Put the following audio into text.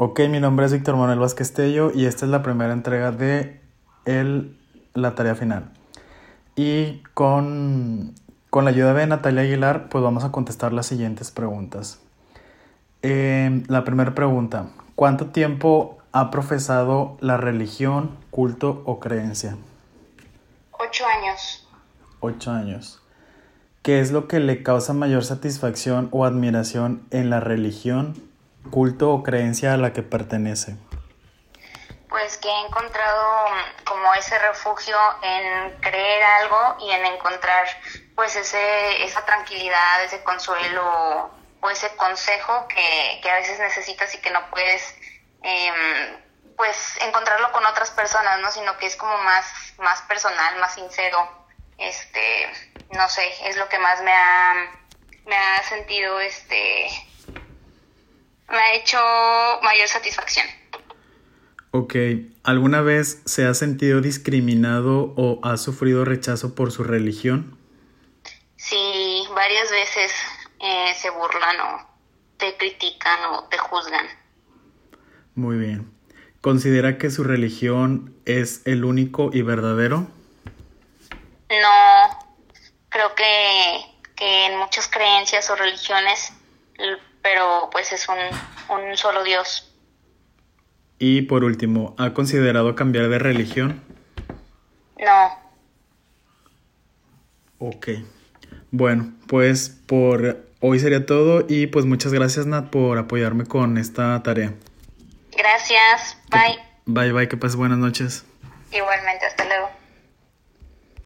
Ok, mi nombre es Víctor Manuel Vázquez Tello y esta es la primera entrega de el, la tarea final. Y con, con la ayuda de Natalia Aguilar, pues vamos a contestar las siguientes preguntas. Eh, la primera pregunta, ¿cuánto tiempo ha profesado la religión, culto o creencia? Ocho años. Ocho años. ¿Qué es lo que le causa mayor satisfacción o admiración en la religión, culto o creencia a la que pertenece? Pues que he encontrado como ese refugio en creer algo y en encontrar pues ese, esa tranquilidad, ese consuelo o ese consejo que, que a veces necesitas y que no puedes em, pues encontrarlo con otras personas, ¿no? Sino que es como más, más personal, más sincero. Este, no sé, es lo que más me ha, me ha sentido, este, me ha hecho mayor satisfacción. Ok, ¿alguna vez se ha sentido discriminado o ha sufrido rechazo por su religión? Sí, varias veces eh, se burlan o te critican o te juzgan. Muy bien. ¿Considera que su religión es el único y verdadero? No, creo que, que en muchas creencias o religiones, pues es un, un solo Dios. Y por último, ¿ha considerado cambiar de religión? No. Ok. Bueno, pues por hoy sería todo y pues muchas gracias Nat por apoyarme con esta tarea. Gracias, bye. Bye bye, que pases buenas noches. Igualmente.